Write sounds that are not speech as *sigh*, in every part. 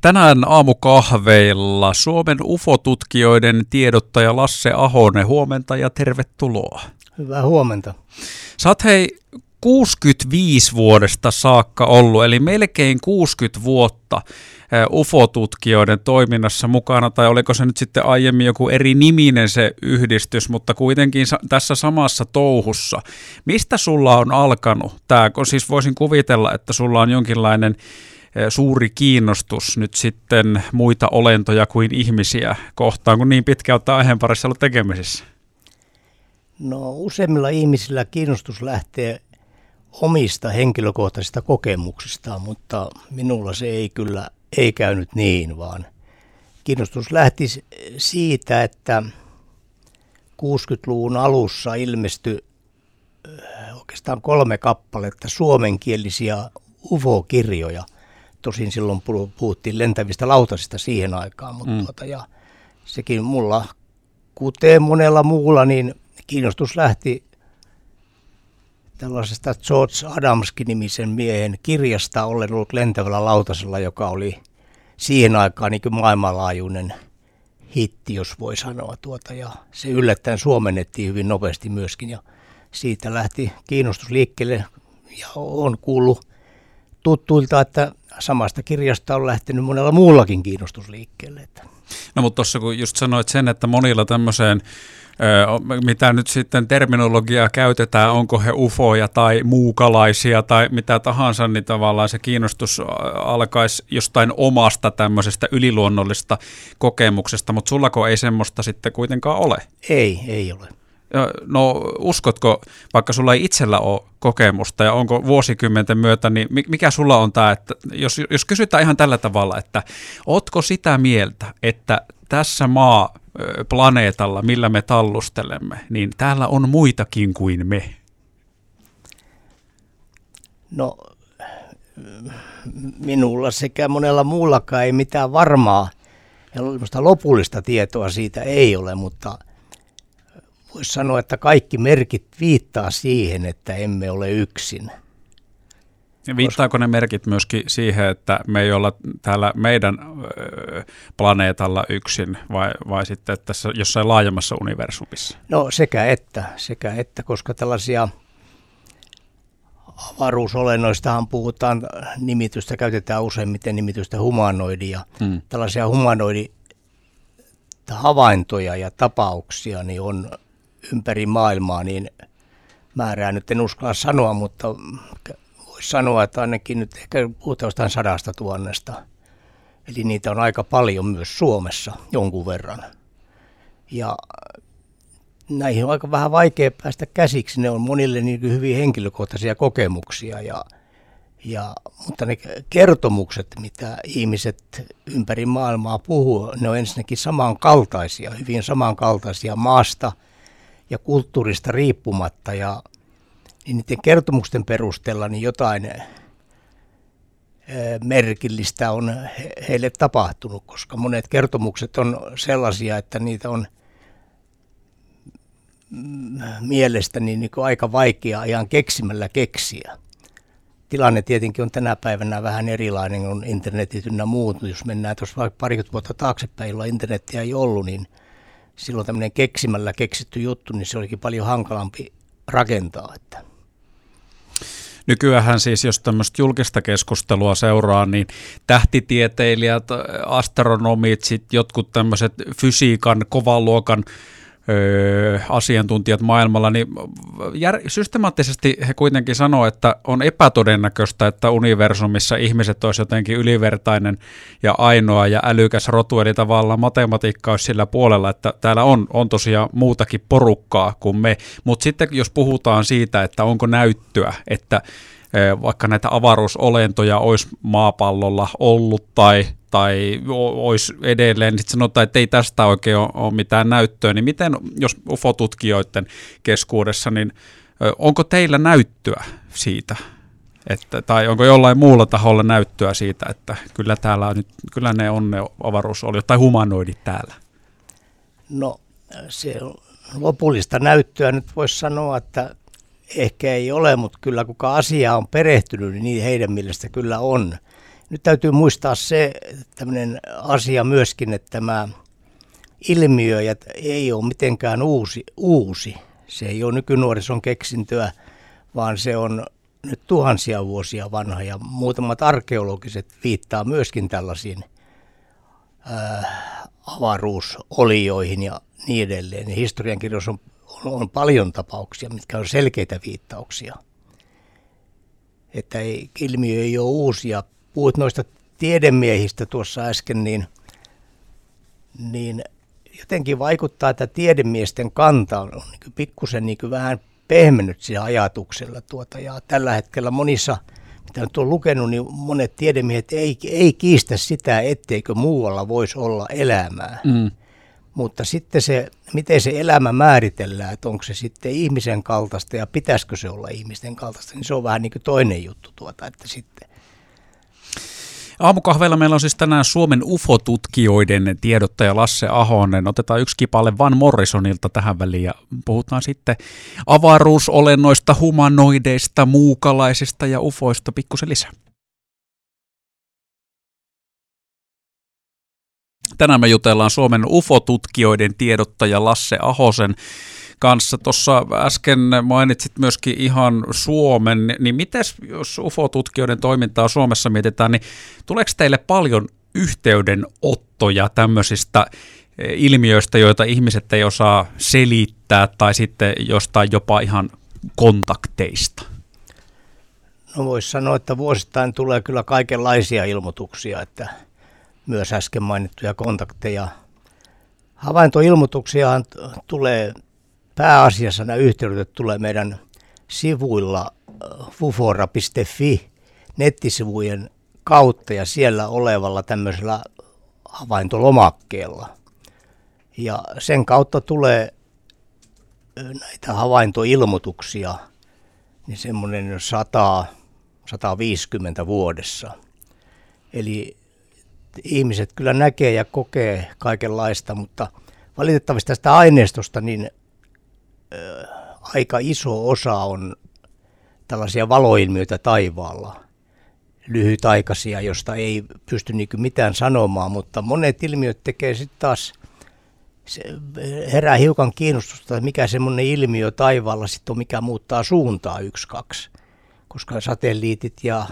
tänään aamukahveilla Suomen UFO-tutkijoiden tiedottaja Lasse Ahonen. Huomenta ja tervetuloa. Hyvää huomenta. Sä oot hei 65 vuodesta saakka ollut, eli melkein 60 vuotta UFO-tutkijoiden toiminnassa mukana, tai oliko se nyt sitten aiemmin joku eri niminen se yhdistys, mutta kuitenkin tässä samassa touhussa. Mistä sulla on alkanut tämä? Siis voisin kuvitella, että sulla on jonkinlainen suuri kiinnostus nyt sitten muita olentoja kuin ihmisiä kohtaan, kun niin pitkään ottaa aiheen parissa ollut tekemisissä? No useimmilla ihmisillä kiinnostus lähtee omista henkilökohtaisista kokemuksista, mutta minulla se ei kyllä ei käynyt niin, vaan kiinnostus lähti siitä, että 60-luvun alussa ilmestyi oikeastaan kolme kappaletta suomenkielisiä UFO-kirjoja. Tosin silloin puhuttiin lentävistä lautasista siihen aikaan, mutta mm. tuota, ja sekin mulla, kuten monella muulla, niin kiinnostus lähti tällaisesta George Adamskin-nimisen miehen kirjasta olen ollut lentävällä lautasella, joka oli siihen aikaan niin maailmanlaajuinen hitti, jos voi sanoa. Tuota, ja se yllättäen suomennettiin hyvin nopeasti myöskin ja siitä lähti kiinnostus liikkeelle ja on kuullut tuttuilta, että samasta kirjasta on lähtenyt monella muullakin kiinnostus liikkeelle. No mutta tuossa kun just sanoit sen, että monilla tämmöiseen mitä nyt sitten terminologiaa käytetään, onko he ufoja tai muukalaisia tai mitä tahansa, niin tavallaan se kiinnostus alkaisi jostain omasta tämmöisestä yliluonnollista kokemuksesta, mutta sullako ei semmoista sitten kuitenkaan ole? Ei, ei ole. No uskotko, vaikka sulla ei itsellä ole kokemusta ja onko vuosikymmenten myötä, niin mikä sulla on tämä, että jos, jos kysytään ihan tällä tavalla, että ootko sitä mieltä, että tässä maa planeetalla, millä me tallustelemme, niin täällä on muitakin kuin me? No, minulla sekä monella muullakaan ei mitään varmaa ja lopullista tietoa siitä ei ole, mutta voisi sanoa, että kaikki merkit viittaa siihen, että emme ole yksin – Viittaako ne merkit myöskin siihen, että me ei olla täällä meidän planeetalla yksin vai, vai sitten tässä jossain laajemmassa universumissa? No sekä että, sekä että, koska tällaisia avaruusolennoistahan puhutaan, nimitystä käytetään useimmiten nimitystä humanoidi ja hmm. tällaisia humanoidi havaintoja ja tapauksia niin on ympäri maailmaa, niin määrää nyt en uskalla sanoa, mutta voisi sanoa, että ainakin nyt ehkä puhutaan jostain sadasta tuhannesta. Eli niitä on aika paljon myös Suomessa jonkun verran. Ja näihin on aika vähän vaikea päästä käsiksi. Ne on monille niin hyvin henkilökohtaisia kokemuksia. Ja, ja, mutta ne kertomukset, mitä ihmiset ympäri maailmaa puhuu, ne on ensinnäkin samankaltaisia, hyvin samankaltaisia maasta ja kulttuurista riippumatta. Ja niin niiden kertomusten perusteella niin jotain merkillistä on heille tapahtunut, koska monet kertomukset on sellaisia, että niitä on mielestäni niin kuin aika vaikea ihan keksimällä keksiä. Tilanne tietenkin on tänä päivänä vähän erilainen kuin internetit ynnä muut. Jos mennään tuossa parikymmentä vuotta taaksepäin, jolloin internetiä ei ollut, niin silloin tämmöinen keksimällä keksitty juttu, niin se olikin paljon hankalampi rakentaa. Että Nykyään siis, jos tämmöistä julkista keskustelua seuraa, niin tähtitieteilijät, astronomit, sit jotkut tämmöiset fysiikan, kovan luokan asiantuntijat maailmalla, niin jär, systemaattisesti he kuitenkin sanoo, että on epätodennäköistä, että universumissa ihmiset olisi jotenkin ylivertainen ja ainoa ja älykäs rotu, eli tavallaan matematiikka olisi sillä puolella, että täällä on, on tosiaan muutakin porukkaa kuin me, mutta sitten jos puhutaan siitä, että onko näyttöä, että vaikka näitä avaruusolentoja olisi maapallolla ollut tai tai olisi edelleen, niin sanotaan, että ei tästä oikein ole, mitään näyttöä, niin miten, jos UFO-tutkijoiden keskuudessa, niin onko teillä näyttöä siitä, että, tai onko jollain muulla taholla näyttöä siitä, että kyllä täällä on nyt, kyllä ne on ne avaruusoliot tai humanoidit täällä? No se lopullista näyttöä nyt voisi sanoa, että ehkä ei ole, mutta kyllä kuka asia on perehtynyt, niin heidän mielestä kyllä on. Nyt täytyy muistaa se tämmöinen asia myöskin, että tämä ilmiö ei ole mitenkään uusi, uusi. Se ei ole nykynuorison keksintöä, vaan se on nyt tuhansia vuosia vanha ja muutamat arkeologiset viittaa myöskin tällaisiin ää, avaruusolioihin ja niin edelleen. Historiankirjoissa on, on, on paljon tapauksia, mitkä on selkeitä viittauksia. Että ei, ilmiö ei ole uusi. Ja puhut noista tiedemiehistä tuossa äsken, niin, niin jotenkin vaikuttaa, että tiedemiesten kanta on, on niin pikkusen niin vähän pehmennyt sillä ajatuksella. Tuota, ja tällä hetkellä monissa, mitä nyt on lukenut, niin monet tiedemiehet ei, ei kiistä sitä, etteikö muualla voisi olla elämää. Mm. Mutta sitten se, miten se elämä määritellään, että onko se sitten ihmisen kaltaista ja pitäisikö se olla ihmisten kaltaista, niin se on vähän niin kuin toinen juttu tuota, että sitten Aamukahveilla meillä on siis tänään Suomen UFO-tutkijoiden tiedottaja Lasse Ahonen. Otetaan yksi kipale Van Morrisonilta tähän väliin ja puhutaan sitten avaruusolennoista, humanoideista, muukalaisista ja UFOista pikkusen lisää. Tänään me jutellaan Suomen UFO-tutkijoiden tiedottaja Lasse Ahosen kanssa. Tuossa äsken mainitsit myöskin ihan Suomen, niin miten jos UFO-tutkijoiden toimintaa Suomessa mietitään, niin tuleeko teille paljon yhteydenottoja tämmöisistä eh, ilmiöistä, joita ihmiset ei osaa selittää tai sitten jostain jopa ihan kontakteista? No voisi sanoa, että vuosittain tulee kyllä kaikenlaisia ilmoituksia, että myös äsken mainittuja kontakteja. Havaintoilmoituksia tulee pääasiassa nämä yhteydet tulee meidän sivuilla äh, fufora.fi nettisivujen kautta ja siellä olevalla tämmöisellä havaintolomakkeella. Ja sen kautta tulee äh, näitä havaintoilmoituksia, niin semmoinen 100, 150 vuodessa. Eli ihmiset kyllä näkee ja kokee kaikenlaista, mutta valitettavasti tästä aineistosta niin aika iso osa on tällaisia valoilmiöitä taivaalla, lyhytaikaisia, josta ei pysty niin mitään sanomaan, mutta monet ilmiöt tekee sitten taas, se herää hiukan kiinnostusta, että mikä semmoinen ilmiö taivaalla sitten on, mikä muuttaa suuntaa yksi, kaksi. Koska satelliitit ja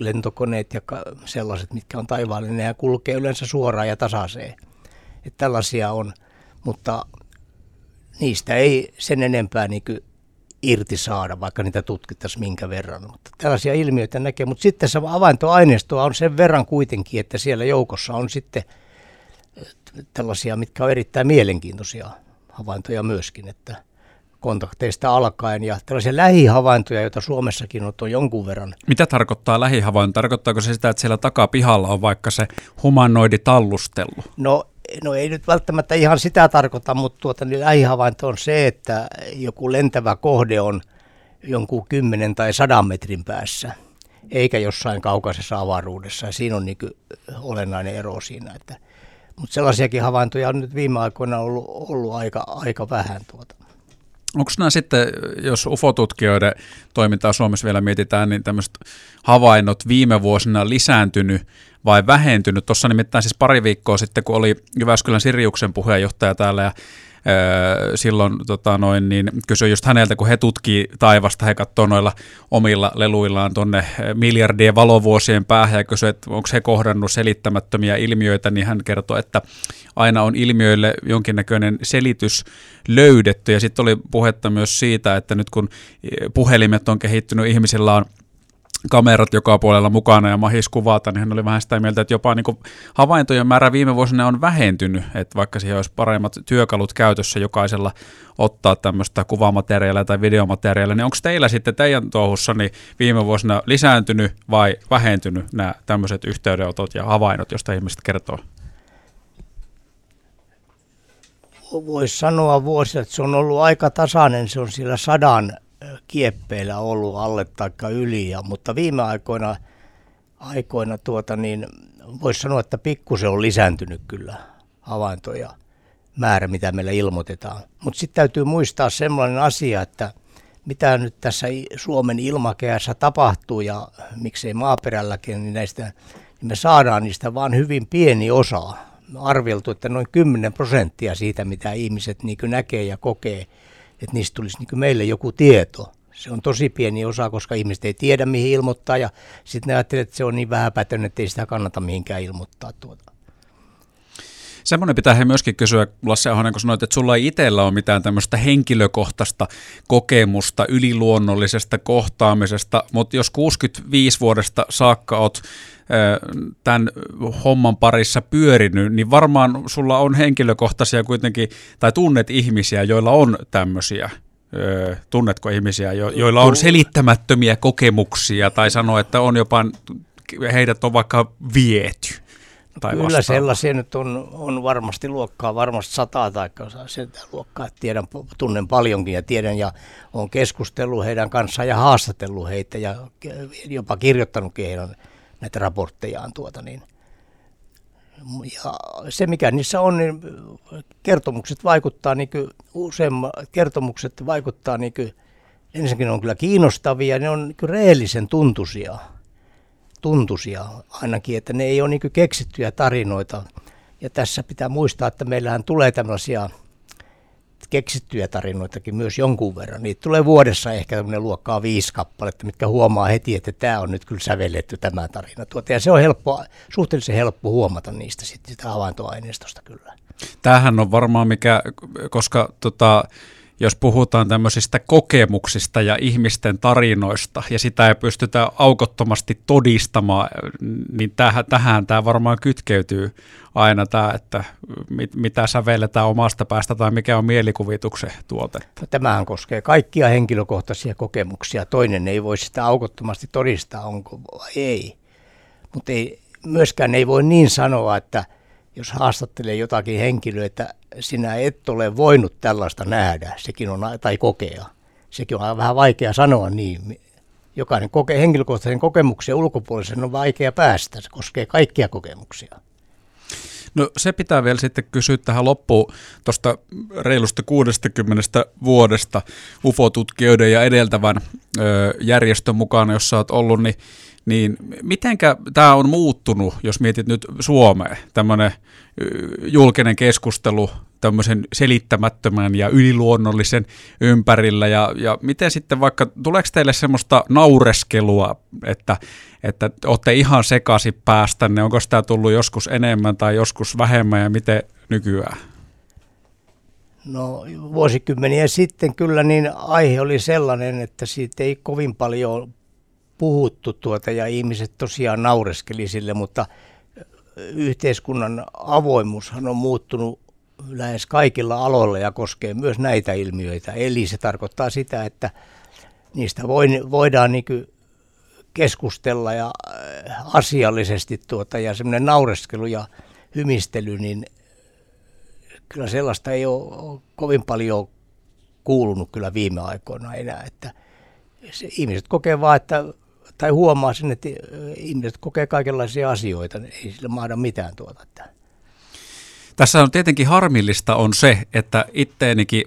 lentokoneet ja sellaiset, mitkä on taivaalla, niin ne kulkee yleensä suoraan ja tasaiseen. Että tällaisia on, mutta niistä ei sen enempää niin irti saada, vaikka niitä tutkittaisiin minkä verran. Mutta tällaisia ilmiöitä näkee, mutta sitten se avaintoaineistoa on sen verran kuitenkin, että siellä joukossa on sitten tällaisia, mitkä on erittäin mielenkiintoisia havaintoja myöskin, että kontakteista alkaen ja tällaisia lähihavaintoja, joita Suomessakin on, on jonkun verran. Mitä tarkoittaa lähihavainto? Tarkoittaako se sitä, että siellä takapihalla on vaikka se humanoiditallustelu? No no ei nyt välttämättä ihan sitä tarkoita, mutta tuota, niin lähihavainto on se, että joku lentävä kohde on jonkun 10 tai 100 metrin päässä, eikä jossain kaukaisessa avaruudessa. Siinä on niin olennainen ero siinä. Että, mutta sellaisiakin havaintoja on nyt viime aikoina ollut, ollut aika, aika vähän. Tuota. Onko nämä sitten, jos UFO-tutkijoiden toimintaa Suomessa vielä mietitään, niin tämmöiset havainnot viime vuosina lisääntynyt vai vähentynyt? Tuossa nimittäin siis pari viikkoa sitten, kun oli Jyväskylän Sirjuksen puheenjohtaja täällä ja silloin tota noin, niin kysyin just häneltä, kun he tutkii taivasta, he katsoo noilla omilla leluillaan tuonne miljardien valovuosien päähän ja kysyi, että onko he kohdannut selittämättömiä ilmiöitä, niin hän kertoi, että aina on ilmiöille jonkinnäköinen selitys löydetty. Ja sitten oli puhetta myös siitä, että nyt kun puhelimet on kehittynyt, ihmisillä on kamerat joka puolella mukana ja mahis kuvata, niin hän oli vähän sitä mieltä, että jopa niin kuin havaintojen määrä viime vuosina on vähentynyt, että vaikka siihen olisi paremmat työkalut käytössä jokaisella ottaa tämmöistä kuvamateriaalia tai videomateriaalia, niin onko teillä sitten teidän touhussa niin viime vuosina lisääntynyt vai vähentynyt nämä tämmöiset yhteydenotot ja havainnot, joista ihmiset kertoo? Voisi sanoa vuosi, että se on ollut aika tasainen, se on siellä sadan kieppeillä ollut alle tai yli, ja, mutta viime aikoina, aikoina tuota, niin voisi sanoa, että pikkusen on lisääntynyt kyllä havaintoja määrä, mitä meillä ilmoitetaan. Mutta sitten täytyy muistaa sellainen asia, että mitä nyt tässä Suomen ilmakehässä tapahtuu ja miksei maaperälläkin, niin näistä niin me saadaan niistä vain hyvin pieni osa. Me arveltu, että noin 10 prosenttia siitä, mitä ihmiset niin näkee ja kokee, että niistä tulisi niin meille joku tieto. Se on tosi pieni osa, koska ihmiset ei tiedä, mihin ilmoittaa, ja sitten ne ajattelee, että se on niin vähäpätön, että ei sitä kannata mihinkään ilmoittaa tuota. Semmoinen pitää he myöskin kysyä, Lasse Ahonen, kun sanoit, että sulla ei itsellä ole mitään tämmöistä henkilökohtaista kokemusta yliluonnollisesta kohtaamisesta, mutta jos 65 vuodesta saakka oot tämän homman parissa pyörinyt, niin varmaan sulla on henkilökohtaisia kuitenkin, tai tunnet ihmisiä, joilla on tämmöisiä tunnetko ihmisiä, joilla on selittämättömiä kokemuksia tai sanoo, että on jopa, heidät on vaikka viety? Tai Kyllä vastaava. sellaisia nyt on, on varmasti luokkaa, varmasti sataa tai sitä luokkaa, tiedän, tunnen paljonkin ja tiedän ja olen keskustellut heidän kanssaan ja haastatellut heitä ja jopa kirjoittanutkin heidän näitä raporttejaan tuota niin. Ja se mikä niissä on, niin kertomukset vaikuttaa niin useimmat kertomukset vaikuttaa niin kuin, ensinnäkin on kyllä kiinnostavia, ne on niin reellisen tuntuisia tuntuisia ainakin, että ne ei ole niin keksittyjä tarinoita. Ja tässä pitää muistaa, että meillähän tulee tämmöisiä keksittyjä tarinoitakin myös jonkun verran. Niitä tulee vuodessa ehkä tämmöinen luokkaa viisi kappaletta, mitkä huomaa heti, että tämä on nyt kyllä sävelletty tämä tarina. Tuota, ja se on helppo, suhteellisen helppo huomata niistä sitten sitä havaintoaineistosta kyllä. Tämähän on varmaan mikä, koska tota, jos puhutaan tämmöisistä kokemuksista ja ihmisten tarinoista, ja sitä ei pystytä aukottomasti todistamaan, niin tähän, tähän tämä varmaan kytkeytyy aina tämä, että mit, mitä sävelletään omasta päästä tai mikä on mielikuvituksen tuote. Tämähän koskee kaikkia henkilökohtaisia kokemuksia. Toinen ei voi sitä aukottomasti todistaa, onko vai ei. Mutta ei, myöskään ei voi niin sanoa, että – jos haastattelee jotakin henkilöä, että sinä et ole voinut tällaista nähdä, sekin on, tai kokea. Sekin on vähän vaikea sanoa niin. Jokainen koke, henkilökohtaisen kokemuksen ulkopuolisen on vaikea päästä. Se koskee kaikkia kokemuksia. No se pitää vielä sitten kysyä tähän loppuun tuosta reilusta 60 vuodesta UFO-tutkijoiden ja edeltävän järjestön mukana, jossa olet ollut, niin niin mitenkä tämä on muuttunut, jos mietit nyt Suomea, tämmöinen julkinen keskustelu tämmöisen selittämättömän ja yliluonnollisen ympärillä, ja, ja miten sitten vaikka, tuleeko teille semmoista naureskelua, että, että olette ihan sekaisin päästänne, onko sitä tullut joskus enemmän tai joskus vähemmän, ja miten nykyään? No vuosikymmeniä sitten kyllä niin aihe oli sellainen, että siitä ei kovin paljon puhuttu tuota ja ihmiset tosiaan naureskeli sille, mutta yhteiskunnan avoimuushan on muuttunut lähes kaikilla aloilla ja koskee myös näitä ilmiöitä. Eli se tarkoittaa sitä, että niistä voidaan niin keskustella ja asiallisesti tuota, ja semmoinen naureskelu ja hymistely, niin kyllä sellaista ei ole kovin paljon kuulunut kyllä viime aikoina enää, että se, ihmiset kokee vaan, että tai huomaa sen, että ihmiset kokee kaikenlaisia asioita, niin ei sillä mahda mitään tuota. Tässä on tietenkin harmillista on se, että itteenikin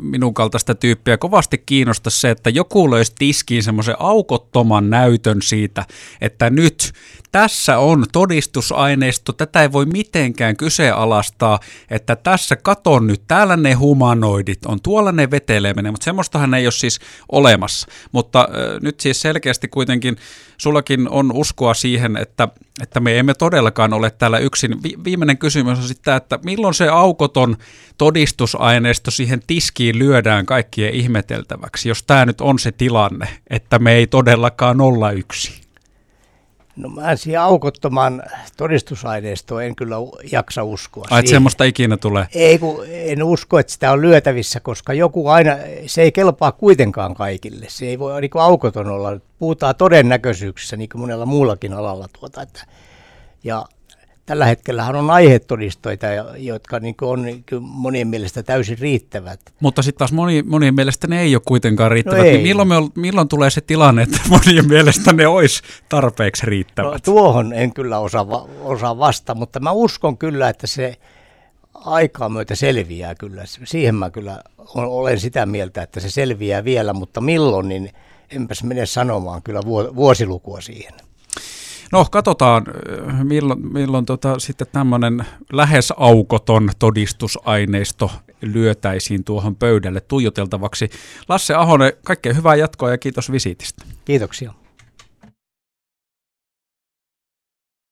minun kaltaista tyyppiä kovasti kiinnostaa se, että joku löysi tiskiin semmoisen aukottoman näytön siitä, että nyt tässä on todistusaineisto, tätä ei voi mitenkään kyseenalaistaa, että tässä katon nyt, täällä ne humanoidit on, tuolla ne veteleminen, mutta semmoistahan ei ole siis olemassa. Mutta äh, nyt siis selkeästi kuitenkin sullakin on uskoa siihen, että, että me emme todellakaan ole täällä yksin. Vi- viimeinen kysymys on sitten, että milloin se aukoton todistusaineisto siihen tiskiin lyödään kaikkien ihmeteltäväksi, jos tämä nyt on se tilanne, että me ei todellakaan olla yksin. No mä siihen aukottoman todistusaineistoon en kyllä jaksa uskoa. Ai, semmoista ikinä tulee? Ei, kun en usko, että sitä on lyötävissä, koska joku aina, se ei kelpaa kuitenkaan kaikille. Se ei voi niin kuin aukoton olla. Puhutaan todennäköisyyksissä niin kuin monella muullakin alalla. Tuota, että, ja tällä hetkellä on aihetodistoita, jotka niin on niin monien mielestä täysin riittävät. Mutta sitten taas moni, monien mielestä ne ei ole kuitenkaan riittävät. No ei. Niin milloin, me, milloin tulee se tilanne, että *laughs* monien mielestä ne olisi tarpeeksi riittävät? No, tuohon en kyllä osaa, osaa vastata, mutta mä uskon kyllä, että se aikaa myötä selviää kyllä. Siihen mä kyllä olen sitä mieltä, että se selviää vielä, mutta milloin, niin enpäs mene sanomaan kyllä vuosilukua siihen. No katsotaan, milloin, milloin tota, sitten tämmöinen lähes aukoton todistusaineisto lyötäisiin tuohon pöydälle tuijoteltavaksi. Lasse Ahonen, kaikkea hyvää jatkoa ja kiitos visiitistä. Kiitoksia.